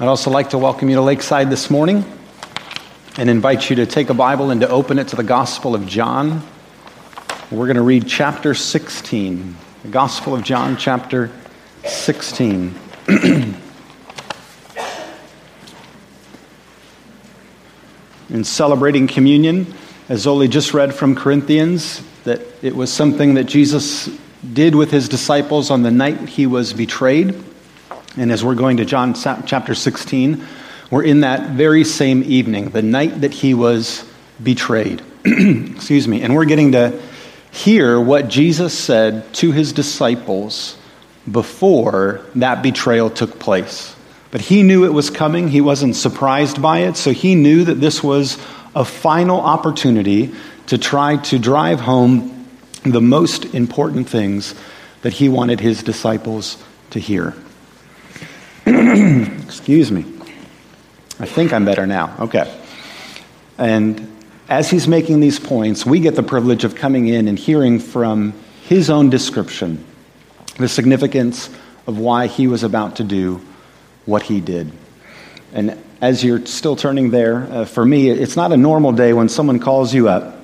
I'd also like to welcome you to Lakeside this morning and invite you to take a Bible and to open it to the Gospel of John. We're going to read chapter 16, the Gospel of John, chapter 16. in celebrating communion, as Zoli just read from Corinthians, that it was something that Jesus did with his disciples on the night he was betrayed. And as we're going to John chapter 16, we're in that very same evening, the night that he was betrayed. Excuse me. And we're getting to hear what Jesus said to his disciples before that betrayal took place. But he knew it was coming. He wasn't surprised by it. So he knew that this was a final opportunity to try to drive home the most important things that he wanted his disciples to hear. Excuse me. I think I'm better now. Okay. And as he's making these points, we get the privilege of coming in and hearing from his own description the significance of why he was about to do what he did. And as you're still turning there, uh, for me, it's not a normal day when someone calls you up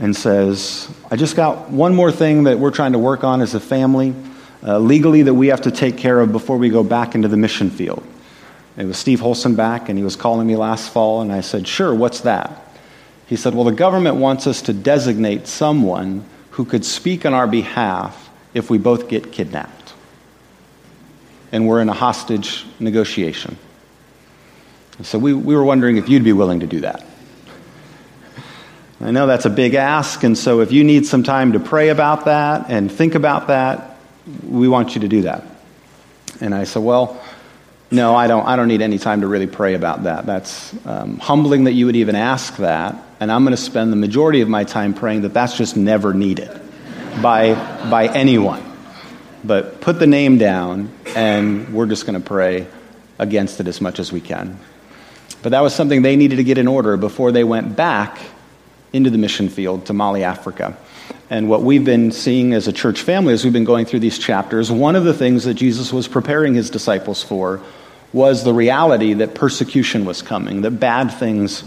and says, I just got one more thing that we're trying to work on as a family uh, legally that we have to take care of before we go back into the mission field. It was Steve Holson back, and he was calling me last fall, and I said, Sure, what's that? He said, Well, the government wants us to designate someone who could speak on our behalf if we both get kidnapped. And we're in a hostage negotiation. So we, we were wondering if you'd be willing to do that. I know that's a big ask, and so if you need some time to pray about that and think about that, we want you to do that. And I said, well, no, I don't, I don't need any time to really pray about that. That's um, humbling that you would even ask that. And I'm going to spend the majority of my time praying that that's just never needed by, by anyone. But put the name down, and we're just going to pray against it as much as we can. But that was something they needed to get in order before they went back into the mission field to Mali, Africa. And what we've been seeing as a church family as we've been going through these chapters, one of the things that Jesus was preparing his disciples for was the reality that persecution was coming, that bad things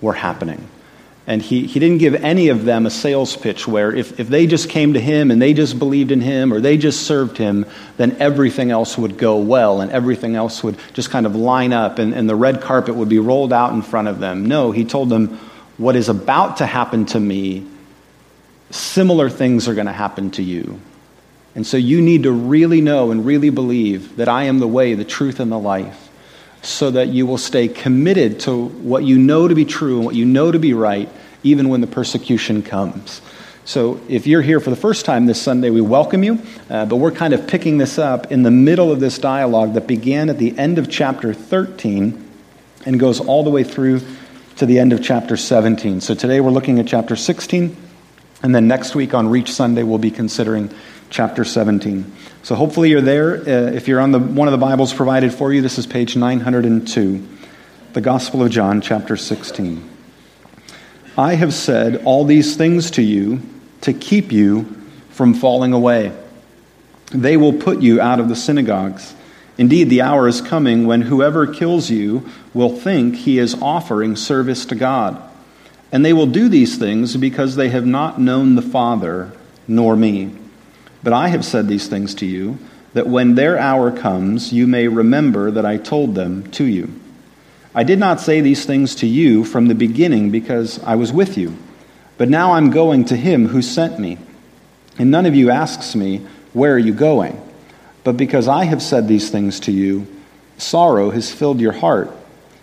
were happening. And he, he didn't give any of them a sales pitch where if, if they just came to him and they just believed in him or they just served him, then everything else would go well and everything else would just kind of line up and, and the red carpet would be rolled out in front of them. No, he told them, What is about to happen to me similar things are going to happen to you. And so you need to really know and really believe that I am the way, the truth, and the life, so that you will stay committed to what you know to be true and what you know to be right, even when the persecution comes. So, if you're here for the first time this Sunday, we welcome you. Uh, but we're kind of picking this up in the middle of this dialogue that began at the end of chapter 13 and goes all the way through to the end of chapter 17. So, today we're looking at chapter 16 and then next week on Reach Sunday, we'll be considering chapter 17. So hopefully you're there. Uh, if you're on the, one of the Bibles provided for you, this is page 902, the Gospel of John, chapter 16. I have said all these things to you to keep you from falling away. They will put you out of the synagogues. Indeed, the hour is coming when whoever kills you will think he is offering service to God. And they will do these things because they have not known the Father nor me. But I have said these things to you, that when their hour comes, you may remember that I told them to you. I did not say these things to you from the beginning because I was with you. But now I'm going to him who sent me. And none of you asks me, Where are you going? But because I have said these things to you, sorrow has filled your heart.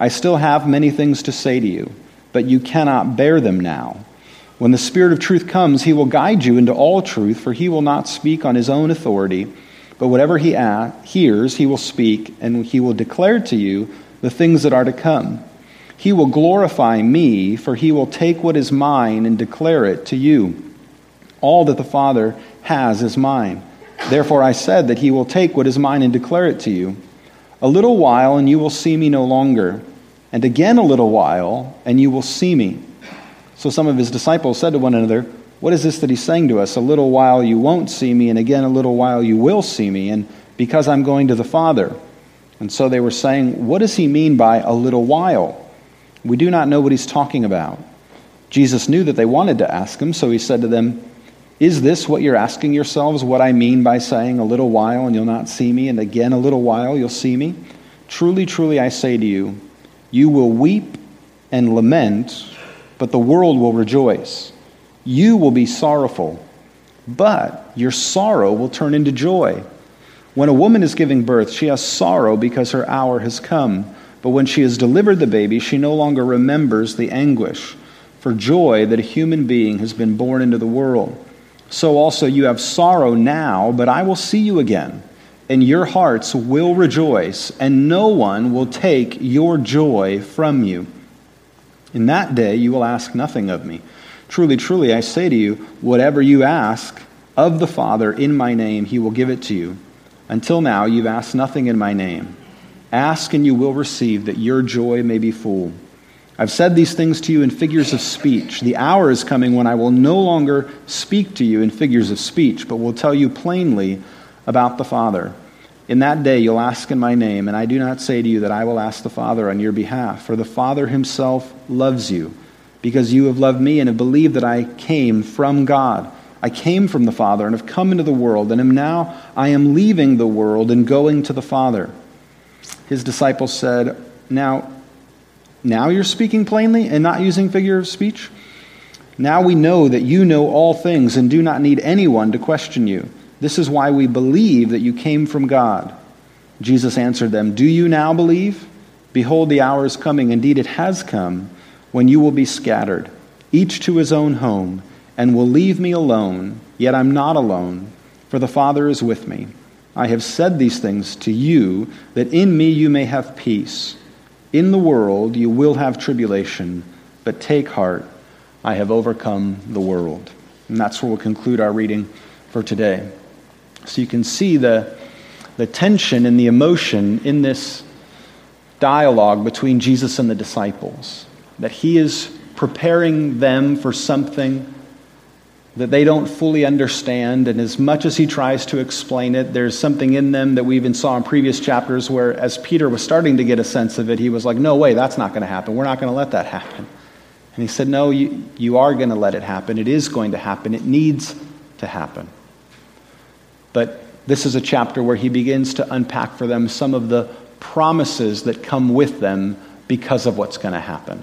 I still have many things to say to you, but you cannot bear them now. When the Spirit of truth comes, he will guide you into all truth, for he will not speak on his own authority, but whatever he hears, he will speak, and he will declare to you the things that are to come. He will glorify me, for he will take what is mine and declare it to you. All that the Father has is mine. Therefore I said that he will take what is mine and declare it to you. A little while, and you will see me no longer. And again a little while, and you will see me. So some of his disciples said to one another, What is this that he's saying to us? A little while you won't see me, and again a little while you will see me, and because I'm going to the Father. And so they were saying, What does he mean by a little while? We do not know what he's talking about. Jesus knew that they wanted to ask him, so he said to them, Is this what you're asking yourselves, what I mean by saying, A little while and you'll not see me, and again a little while you'll see me? Truly, truly, I say to you, you will weep and lament, but the world will rejoice. You will be sorrowful, but your sorrow will turn into joy. When a woman is giving birth, she has sorrow because her hour has come. But when she has delivered the baby, she no longer remembers the anguish for joy that a human being has been born into the world. So also you have sorrow now, but I will see you again, and your hearts will rejoice, and no one will take your joy from you. In that day you will ask nothing of me. Truly, truly, I say to you, whatever you ask of the Father in my name, he will give it to you. Until now, you've asked nothing in my name. Ask and you will receive, that your joy may be full. I've said these things to you in figures of speech. The hour is coming when I will no longer speak to you in figures of speech, but will tell you plainly about the Father. In that day you'll ask in my name, and I do not say to you that I will ask the Father on your behalf, for the Father himself loves you, because you have loved me and have believed that I came from God. I came from the Father and have come into the world, and am now I am leaving the world and going to the Father his disciples said, Now, now you're speaking plainly and not using figure of speech? Now we know that you know all things and do not need anyone to question you. This is why we believe that you came from God. Jesus answered them, Do you now believe? Behold, the hour is coming, indeed it has come, when you will be scattered, each to his own home, and will leave me alone. Yet I'm not alone, for the Father is with me. I have said these things to you, that in me you may have peace. In the world you will have tribulation, but take heart, I have overcome the world. And that's where we'll conclude our reading for today. So you can see the, the tension and the emotion in this dialogue between Jesus and the disciples, that he is preparing them for something that they don't fully understand. And as much as he tries to explain it, there's something in them that we even saw in previous chapters where, as Peter was starting to get a sense of it, he was like, No way, that's not going to happen. We're not going to let that happen. And he said, No, you, you are going to let it happen. It is going to happen. It needs to happen. But this is a chapter where he begins to unpack for them some of the promises that come with them because of what's going to happen.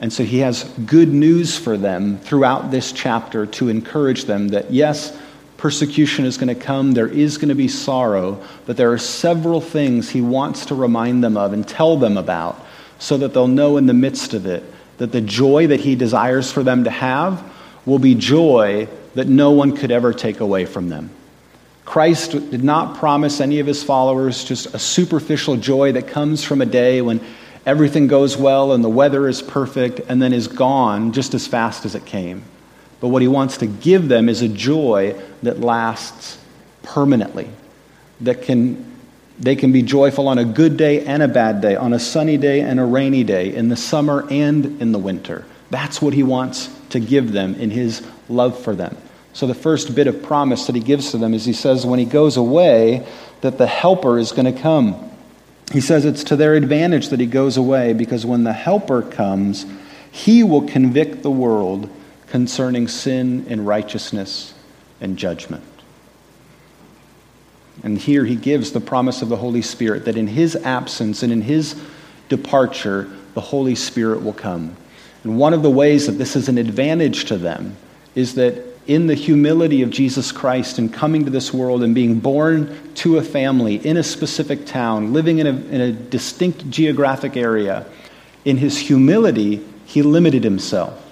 And so he has good news for them throughout this chapter to encourage them that yes, persecution is going to come, there is going to be sorrow, but there are several things he wants to remind them of and tell them about so that they'll know in the midst of it that the joy that he desires for them to have will be joy that no one could ever take away from them. Christ did not promise any of his followers just a superficial joy that comes from a day when everything goes well and the weather is perfect and then is gone just as fast as it came. But what he wants to give them is a joy that lasts permanently, that can they can be joyful on a good day and a bad day, on a sunny day and a rainy day, in the summer and in the winter. That's what he wants to give them in his love for them. So, the first bit of promise that he gives to them is he says, when he goes away, that the helper is going to come. He says it's to their advantage that he goes away because when the Helper comes, he will convict the world concerning sin and righteousness and judgment. And here he gives the promise of the Holy Spirit that in his absence and in his departure, the Holy Spirit will come. And one of the ways that this is an advantage to them is that in the humility of Jesus Christ and coming to this world and being born to a family in a specific town, living in a, in a distinct geographic area, in his humility, he limited himself.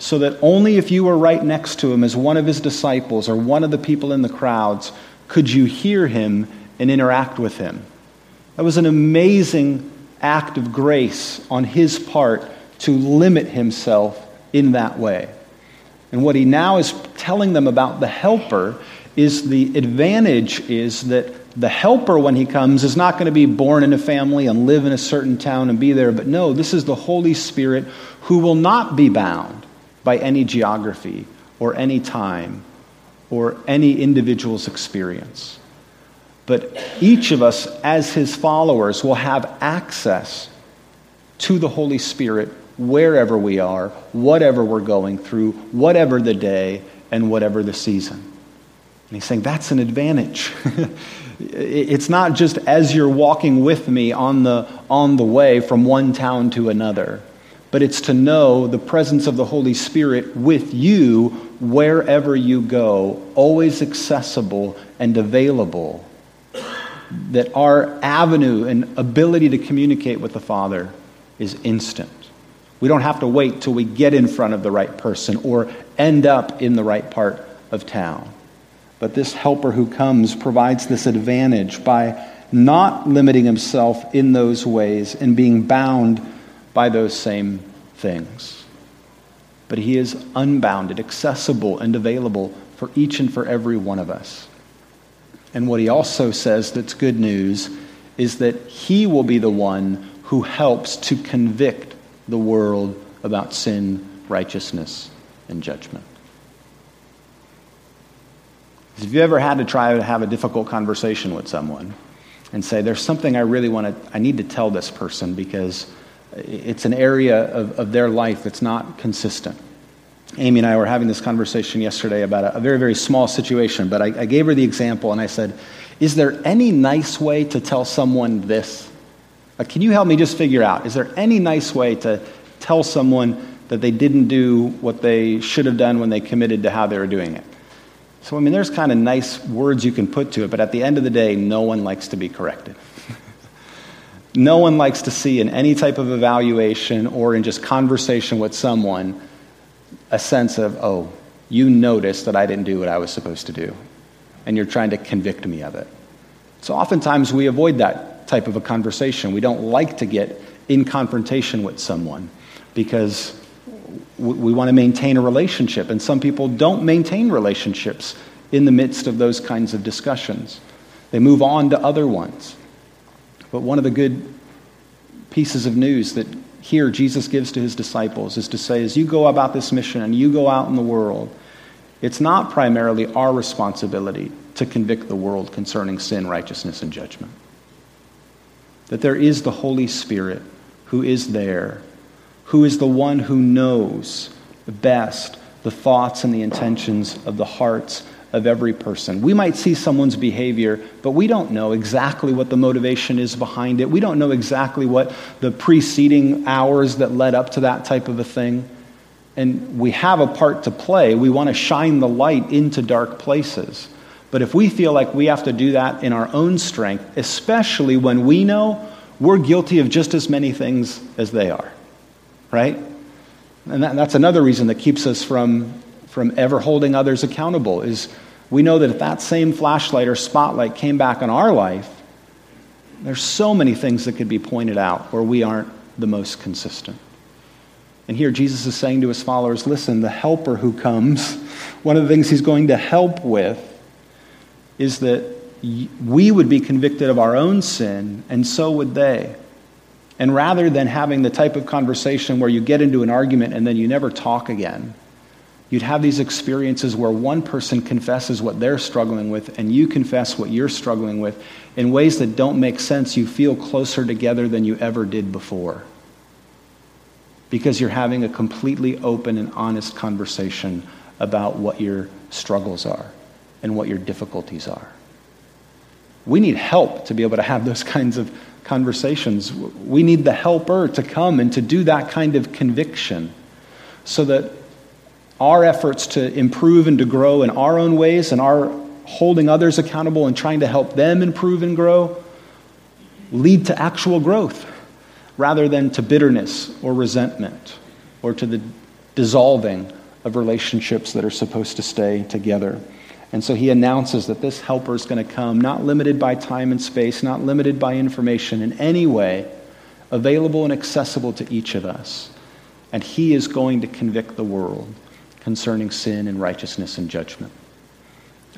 So that only if you were right next to him as one of his disciples or one of the people in the crowds could you hear him and interact with him. That was an amazing act of grace on his part to limit himself in that way. And what he now is telling them about the helper is the advantage is that the helper, when he comes, is not going to be born in a family and live in a certain town and be there. But no, this is the Holy Spirit who will not be bound by any geography or any time or any individual's experience. But each of us, as his followers, will have access to the Holy Spirit wherever we are, whatever we're going through, whatever the day, and whatever the season. And he's saying that's an advantage. it's not just as you're walking with me on the, on the way from one town to another, but it's to know the presence of the Holy Spirit with you wherever you go, always accessible and available. That our avenue and ability to communicate with the Father is instant. We don't have to wait till we get in front of the right person or end up in the right part of town. But this helper who comes provides this advantage by not limiting himself in those ways and being bound by those same things. But he is unbounded, accessible, and available for each and for every one of us. And what he also says that's good news is that he will be the one who helps to convict the world about sin, righteousness, and judgment. If you ever had to try to have a difficult conversation with someone and say, There's something I really want to, I need to tell this person because it's an area of, of their life that's not consistent? Amy and I were having this conversation yesterday about a, a very, very small situation, but I, I gave her the example and I said, Is there any nice way to tell someone this? Uh, can you help me just figure out, is there any nice way to tell someone that they didn't do what they should have done when they committed to how they were doing it? So, I mean, there's kind of nice words you can put to it, but at the end of the day, no one likes to be corrected. no one likes to see in any type of evaluation or in just conversation with someone a sense of, oh, you noticed that I didn't do what I was supposed to do, and you're trying to convict me of it. So, oftentimes, we avoid that type of a conversation. We don't like to get in confrontation with someone because we want to maintain a relationship. And some people don't maintain relationships in the midst of those kinds of discussions, they move on to other ones. But one of the good pieces of news that here Jesus gives to his disciples is to say, as you go about this mission and you go out in the world, it's not primarily our responsibility to convict the world concerning sin, righteousness, and judgment that there is the Holy Spirit who is there, who is the one who knows best the thoughts and the intentions of the hearts of every person. We might see someone's behavior, but we don't know exactly what the motivation is behind it. We don't know exactly what the preceding hours that led up to that type of a thing. And we have a part to play. We want to shine the light into dark places. But if we feel like we have to do that in our own strength, especially when we know we're guilty of just as many things as they are, right? And that, that's another reason that keeps us from, from ever holding others accountable is we know that if that same flashlight or spotlight came back on our life, there's so many things that could be pointed out where we aren't the most consistent. And here Jesus is saying to his followers, listen, the helper who comes, one of the things he's going to help with is that we would be convicted of our own sin, and so would they. And rather than having the type of conversation where you get into an argument and then you never talk again, you'd have these experiences where one person confesses what they're struggling with and you confess what you're struggling with in ways that don't make sense. You feel closer together than you ever did before because you're having a completely open and honest conversation about what your struggles are and what your difficulties are. We need help to be able to have those kinds of conversations. We need the helper to come and to do that kind of conviction so that our efforts to improve and to grow in our own ways and our holding others accountable and trying to help them improve and grow lead to actual growth rather than to bitterness or resentment or to the dissolving of relationships that are supposed to stay together. And so he announces that this helper is going to come, not limited by time and space, not limited by information in any way, available and accessible to each of us. And he is going to convict the world concerning sin and righteousness and judgment.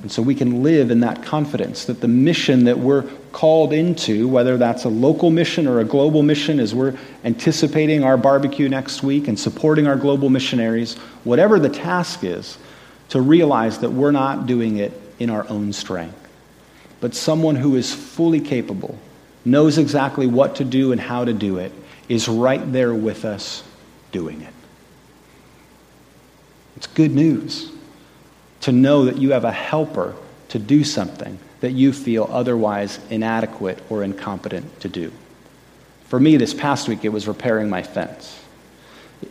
And so we can live in that confidence that the mission that we're called into, whether that's a local mission or a global mission, as we're anticipating our barbecue next week and supporting our global missionaries, whatever the task is, to realize that we're not doing it in our own strength, but someone who is fully capable, knows exactly what to do and how to do it, is right there with us doing it. It's good news to know that you have a helper to do something that you feel otherwise inadequate or incompetent to do. For me, this past week, it was repairing my fence.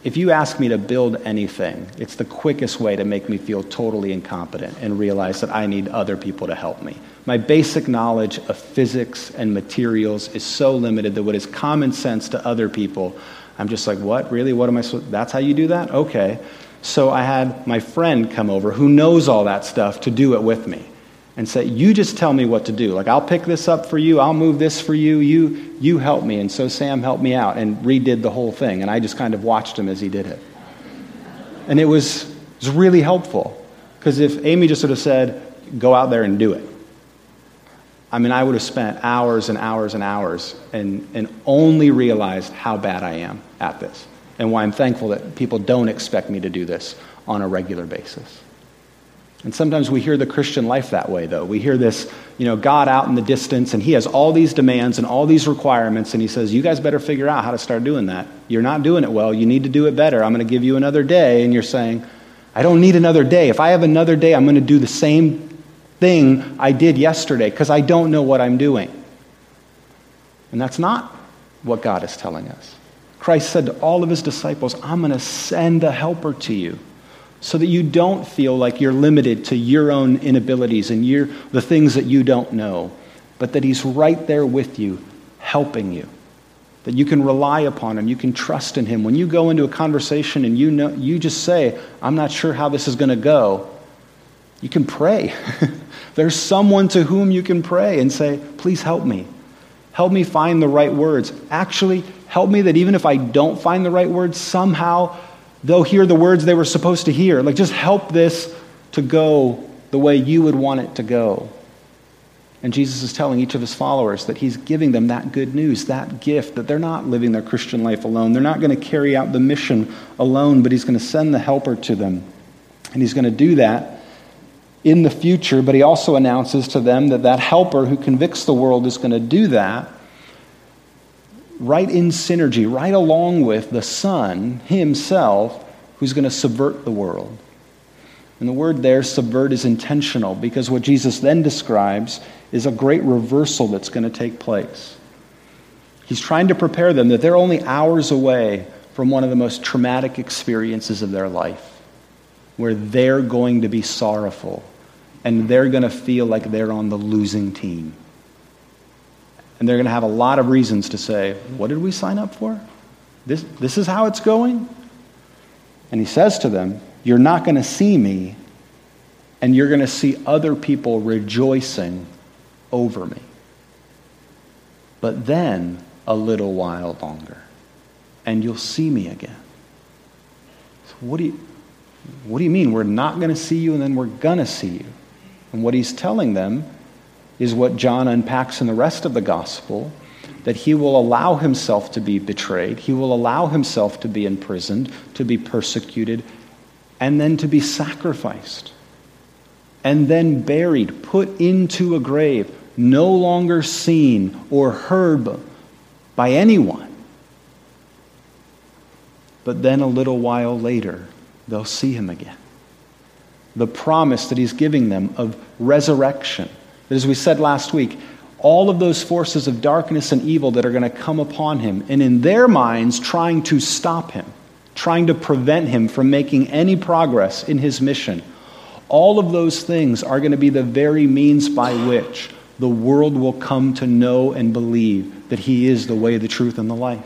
If you ask me to build anything, it's the quickest way to make me feel totally incompetent and realize that I need other people to help me. My basic knowledge of physics and materials is so limited that what is common sense to other people, I'm just like, what? Really? What am I supposed That's how you do that? Okay. So I had my friend come over who knows all that stuff to do it with me and say, You just tell me what to do. Like, I'll pick this up for you, I'll move this for you, you, you help me. And so Sam helped me out and redid the whole thing. And I just kind of watched him as he did it. And it was, it was really helpful. Because if Amy just sort of said, Go out there and do it, I mean, I would have spent hours and hours and hours and, and only realized how bad I am at this and why I'm thankful that people don't expect me to do this on a regular basis. And sometimes we hear the Christian life that way, though. We hear this, you know, God out in the distance, and He has all these demands and all these requirements, and He says, You guys better figure out how to start doing that. You're not doing it well. You need to do it better. I'm going to give you another day. And you're saying, I don't need another day. If I have another day, I'm going to do the same thing I did yesterday because I don't know what I'm doing. And that's not what God is telling us. Christ said to all of his disciples, I'm going to send a helper to you so that you don't feel like you're limited to your own inabilities and your, the things that you don't know, but that He's right there with you, helping you. That you can rely upon Him, you can trust in Him. When you go into a conversation and you, know, you just say, I'm not sure how this is going to go, you can pray. There's someone to whom you can pray and say, Please help me. Help me find the right words. Actually, help me that even if I don't find the right words, somehow they'll hear the words they were supposed to hear. Like, just help this to go the way you would want it to go. And Jesus is telling each of his followers that he's giving them that good news, that gift, that they're not living their Christian life alone. They're not going to carry out the mission alone, but he's going to send the helper to them. And he's going to do that in the future, but he also announces to them that that helper who convicts the world is going to do that right in synergy, right along with the Son himself, who's going to subvert the world. And the word there, subvert, is intentional because what Jesus then describes is a great reversal that's going to take place. He's trying to prepare them that they're only hours away from one of the most traumatic experiences of their life, where they're going to be sorrowful and they're going to feel like they're on the losing team. And they're going to have a lot of reasons to say, What did we sign up for? This, this is how it's going? And he says to them, You're not going to see me, and you're going to see other people rejoicing over me. But then a little while longer, and you'll see me again. So what do you, what do you mean? We're not going to see you, and then we're going to see you. And what he's telling them is what John unpacks in the rest of the gospel that he will allow himself to be betrayed, he will allow himself to be imprisoned, to be persecuted, and then to be sacrificed, and then buried, put into a grave, no longer seen or heard by anyone. But then a little while later, they'll see him again. The promise that he's giving them of resurrection that, as we said last week, all of those forces of darkness and evil that are going to come upon him, and in their minds, trying to stop him, trying to prevent him from making any progress in his mission, all of those things are going to be the very means by which the world will come to know and believe that he is the way, the truth, and the life.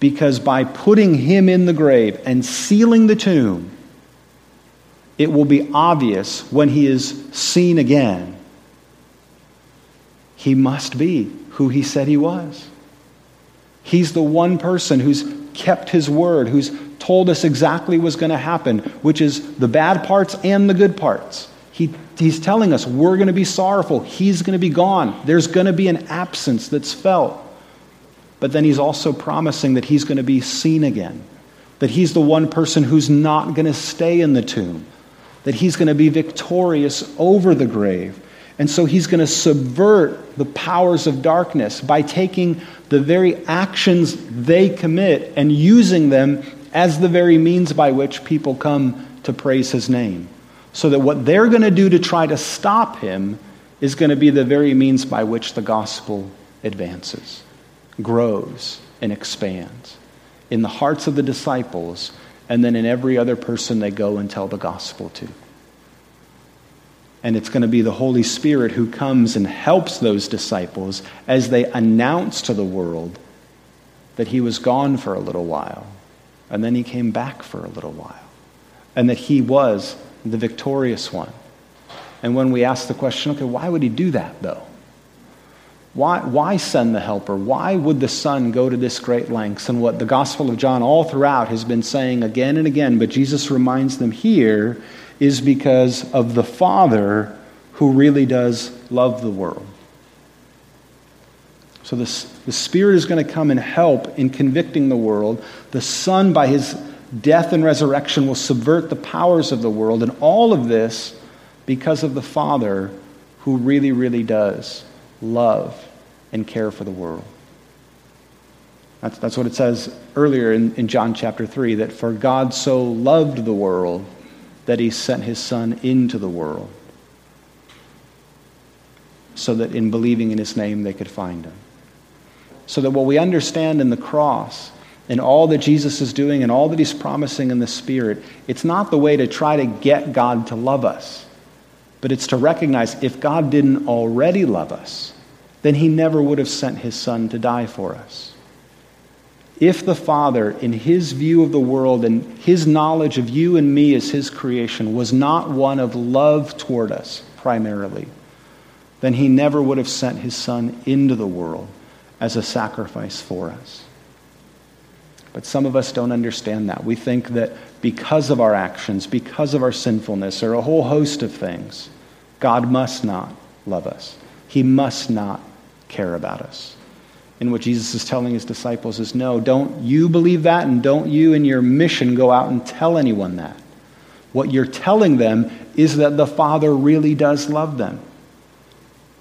Because by putting him in the grave and sealing the tomb, it will be obvious when he is seen again. He must be who he said he was. He's the one person who's kept his word, who's told us exactly what's going to happen, which is the bad parts and the good parts. He, he's telling us we're going to be sorrowful. He's going to be gone. There's going to be an absence that's felt. But then he's also promising that he's going to be seen again, that he's the one person who's not going to stay in the tomb, that he's going to be victorious over the grave. And so he's going to subvert the powers of darkness by taking the very actions they commit and using them as the very means by which people come to praise his name. So that what they're going to do to try to stop him is going to be the very means by which the gospel advances, grows, and expands in the hearts of the disciples and then in every other person they go and tell the gospel to. And it's going to be the Holy Spirit who comes and helps those disciples as they announce to the world that he was gone for a little while, and then he came back for a little while, and that he was the victorious one. And when we ask the question, okay, why would he do that though? Why, why send the helper? Why would the Son go to this great lengths? And what the Gospel of John all throughout has been saying again and again, but Jesus reminds them here is because of the Father who really does love the world. So the, the Spirit is going to come and help in convicting the world. The Son, by his death and resurrection, will subvert the powers of the world. And all of this because of the Father who really, really does love and care for the world. That's, that's what it says earlier in, in John chapter 3 that for God so loved the world that he sent his Son into the world so that in believing in his name they could find him. So that what we understand in the cross and all that Jesus is doing and all that he's promising in the Spirit, it's not the way to try to get God to love us, but it's to recognize if God didn't already love us, then he never would have sent his Son to die for us if the Father, in his view of the world and his knowledge of you and me as his creation, was not one of love toward us primarily, then he never would have sent his Son into the world as a sacrifice for us. But some of us don't understand that. We think that because of our actions, because of our sinfulness, or a whole host of things, God must not love us. He must not care about us. And what Jesus is telling his disciples is no, don't you believe that, and don't you in your mission go out and tell anyone that. What you're telling them is that the Father really does love them.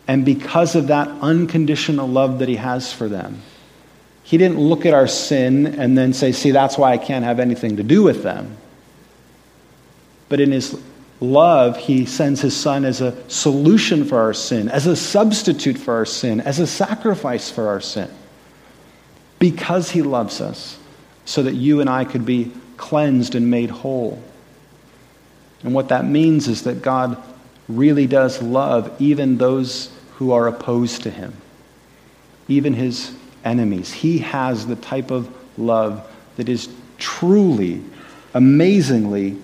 And because of that unconditional love that he has for them, he didn't look at our sin and then say, see, that's why I can't have anything to do with them. But in his love, he sends his son as a solution for our sin, as a substitute for our sin, as a sacrifice for our sin. Because he loves us, so that you and I could be cleansed and made whole. And what that means is that God really does love even those who are opposed to him, even his enemies. He has the type of love that is truly, amazingly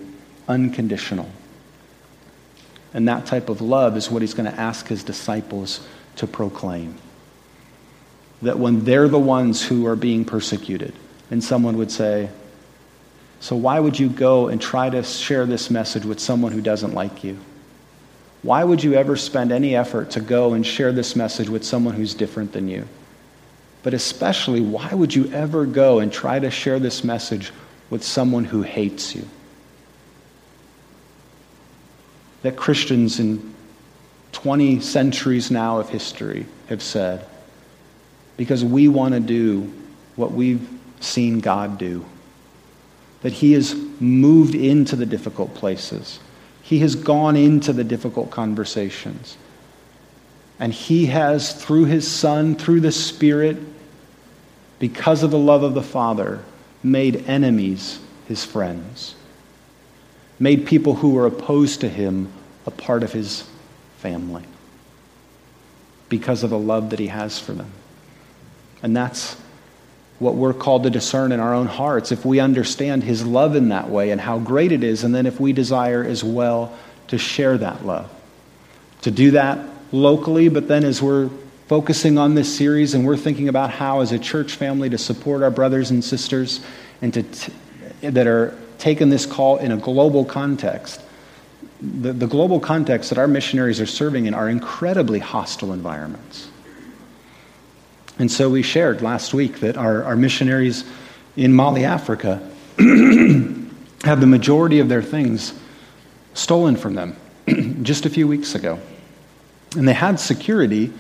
unconditional. And that type of love is what he's going to ask his disciples to proclaim. That when they're the ones who are being persecuted, and someone would say, So why would you go and try to share this message with someone who doesn't like you? Why would you ever spend any effort to go and share this message with someone who's different than you? But especially, why would you ever go and try to share this message with someone who hates you? that Christians in 20 centuries now of history have said because we want to do what we've seen God do. That He has moved into the difficult places, He has gone into the difficult conversations. And He has, through His Son, through the Spirit, because of the love of the Father, made enemies His friends made people who were opposed to him a part of his family because of the love that he has for them. And that's what we're called to discern in our own hearts, if we understand His love in that way and how great it is, and then if we desire as well to share that love. To do that locally, but then as we're focusing on this series and we're thinking about how, as a church family, to support our brothers and sisters and to t- that are taking this call in a global context. The, the global context that our missionaries are serving in are incredibly hostile environments. And so we shared last week that our, our missionaries in Mali, Africa, have the majority of their things stolen from them just a few weeks ago. And they had security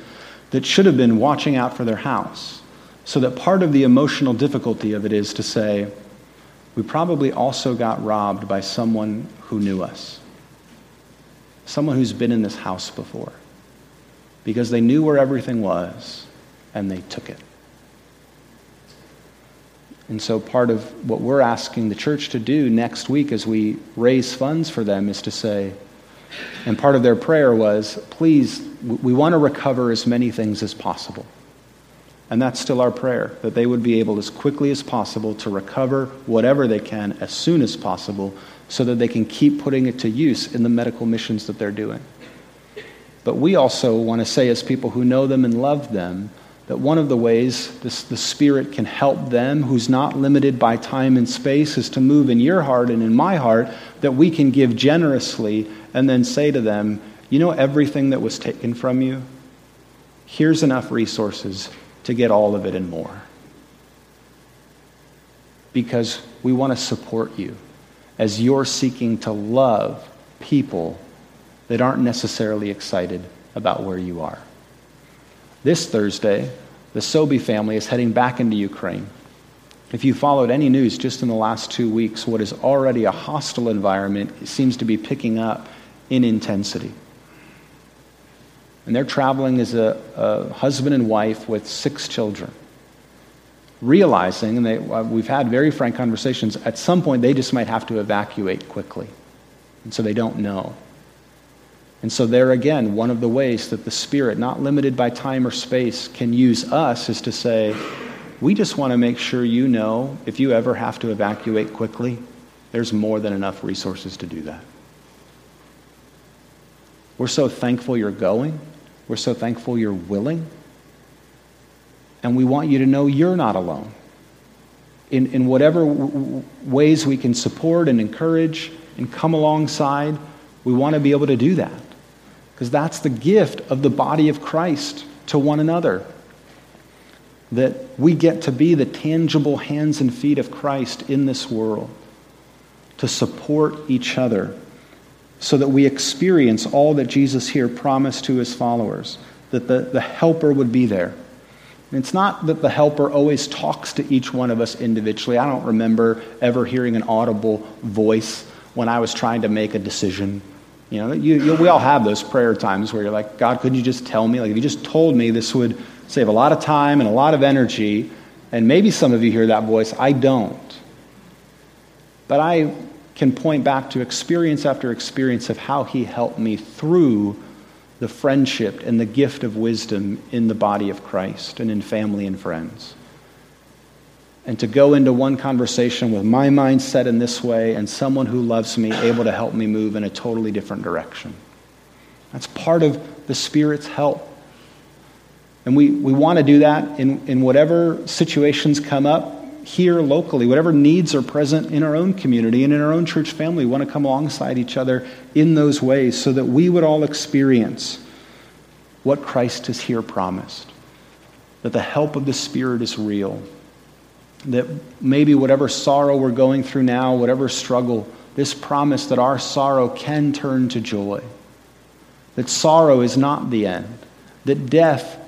that should have been watching out for their house. So that part of the emotional difficulty of it is to say, we probably also got robbed by someone who knew us, someone who's been in this house before, because they knew where everything was and they took it. And so, part of what we're asking the church to do next week as we raise funds for them is to say, and part of their prayer was, please, we want to recover as many things as possible. And that's still our prayer, that they would be able as quickly as possible to recover whatever they can as soon as possible so that they can keep putting it to use in the medical missions that they're doing. But we also want to say, as people who know them and love them, that one of the ways this, the Spirit can help them, who's not limited by time and space, is to move in your heart and in my heart, that we can give generously and then say to them, You know, everything that was taken from you? Here's enough resources to get all of it and more. Because we want to support you as you're seeking to love people that aren't necessarily excited about where you are. This Thursday, the Sobey family is heading back into Ukraine. If you followed any news just in the last two weeks, what is already a hostile environment seems to be picking up in intensity. And they're traveling as a, a husband and wife with six children, realizing, and they, uh, we've had very frank conversations, at some point they just might have to evacuate quickly. And so they don't know. And so, there again, one of the ways that the Spirit, not limited by time or space, can use us is to say, we just want to make sure you know if you ever have to evacuate quickly, there's more than enough resources to do that. We're so thankful you're going. We're so thankful you're willing. And we want you to know you're not alone. In, in whatever w- ways we can support and encourage and come alongside, we want to be able to do that. Because that's the gift of the body of Christ to one another. That we get to be the tangible hands and feet of Christ in this world, to support each other, so that we experience all that Jesus here promised to his followers, that the, the helper would be there. And it's not that the helper always talks to each one of us individually. I don't remember ever hearing an audible voice when I was trying to make a decision you know, you, you, we all have those prayer times where you're like, God, couldn't you just tell me? Like, if you just told me, this would save a lot of time and a lot of energy. And maybe some of you hear that voice. I don't. But I can point back to experience after experience of how He helped me through the friendship and the gift of wisdom in the body of Christ and in family and friends and to go into one conversation with my mind set in this way and someone who loves me able to help me move in a totally different direction. That's part of the Spirit's help. And we, we want to do that in, in whatever situations come up here locally, whatever needs are present in our own community and in our own church family. We want to come alongside each other in those ways so that we would all experience what Christ has here promised that the help of the Spirit is real that maybe whatever sorrow we're going through now, whatever struggle, this promise that our sorrow can turn to joy, that sorrow is not the end, that death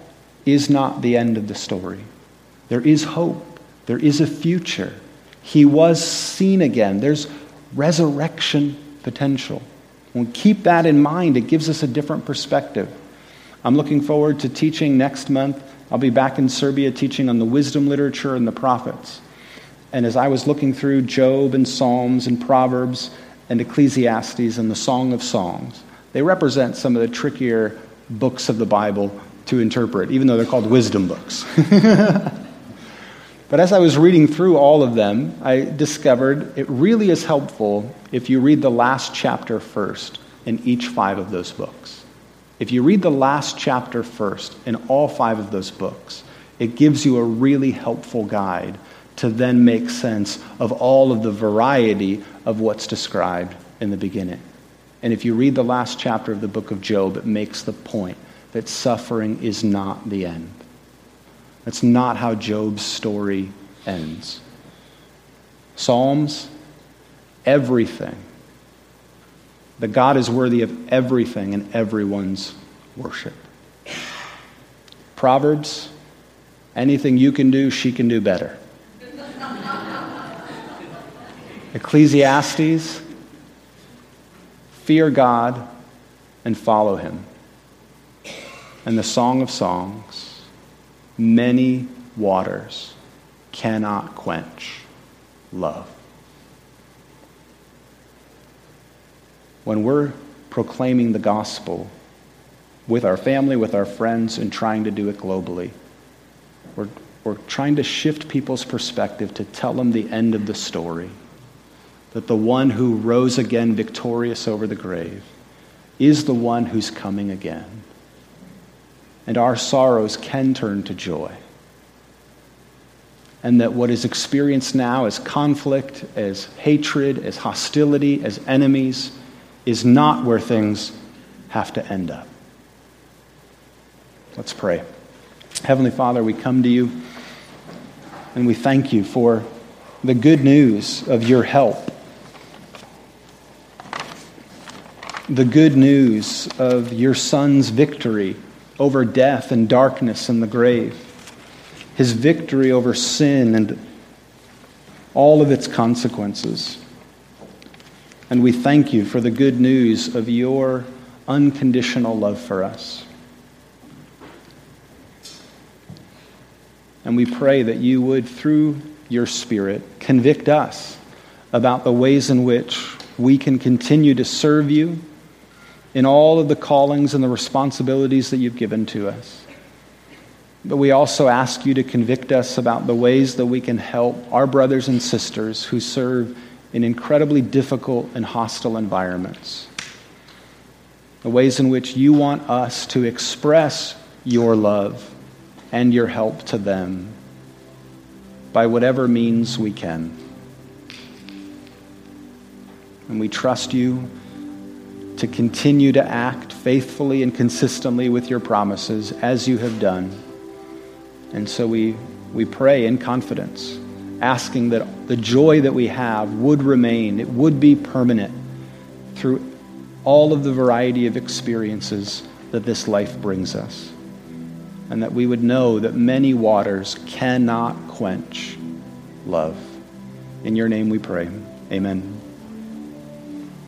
is not the end of the story. There is hope, there is a future. He was seen again. There's resurrection potential. When we keep that in mind, it gives us a different perspective. I'm looking forward to teaching next month I'll be back in Serbia teaching on the wisdom literature and the prophets. And as I was looking through Job and Psalms and Proverbs and Ecclesiastes and the Song of Songs, they represent some of the trickier books of the Bible to interpret, even though they're called wisdom books. But as I was reading through all of them, I discovered it really is helpful if you read the last chapter first in each five of those books. If you read the last chapter first in all five of those books, it gives you a really helpful guide to then make sense of all of the variety of what's described in the beginning. And if you read the last chapter of the book of Job, it makes the point that suffering is not the end. That's not how Job's story ends. Psalms, everything. That God is worthy of everything and everyone's worship. Proverbs, anything you can do, she can do better. Ecclesiastes, fear God and follow him. And the Song of Songs, Many waters cannot quench love. When we're proclaiming the gospel with our family, with our friends, and trying to do it globally, we're, we're trying to shift people's perspective to tell them the end of the story. That the one who rose again victorious over the grave is the one who's coming again and our sorrows can turn to joy. And that what is experienced now as conflict, as hatred, as hostility, as enemies, is not where things have to end up. Let's pray. Heavenly Father, we come to you and we thank you for the good news of your help. The good news of your Son's victory over death and darkness and the grave, his victory over sin and all of its consequences. And we thank you for the good news of your unconditional love for us. And we pray that you would, through your Spirit, convict us about the ways in which we can continue to serve you in all of the callings and the responsibilities that you've given to us. But we also ask you to convict us about the ways that we can help our brothers and sisters who serve in incredibly difficult and hostile environments. The ways in which you want us to express your love and your help to them by whatever means we can. And we trust you to continue to act faithfully and consistently with your promises as you have done. And so we, we pray in confidence, asking that the joy that we have would remain, it would be permanent through all of the variety of experiences that this life brings us. And that we would know that many waters cannot quench love. In your name we pray. Amen.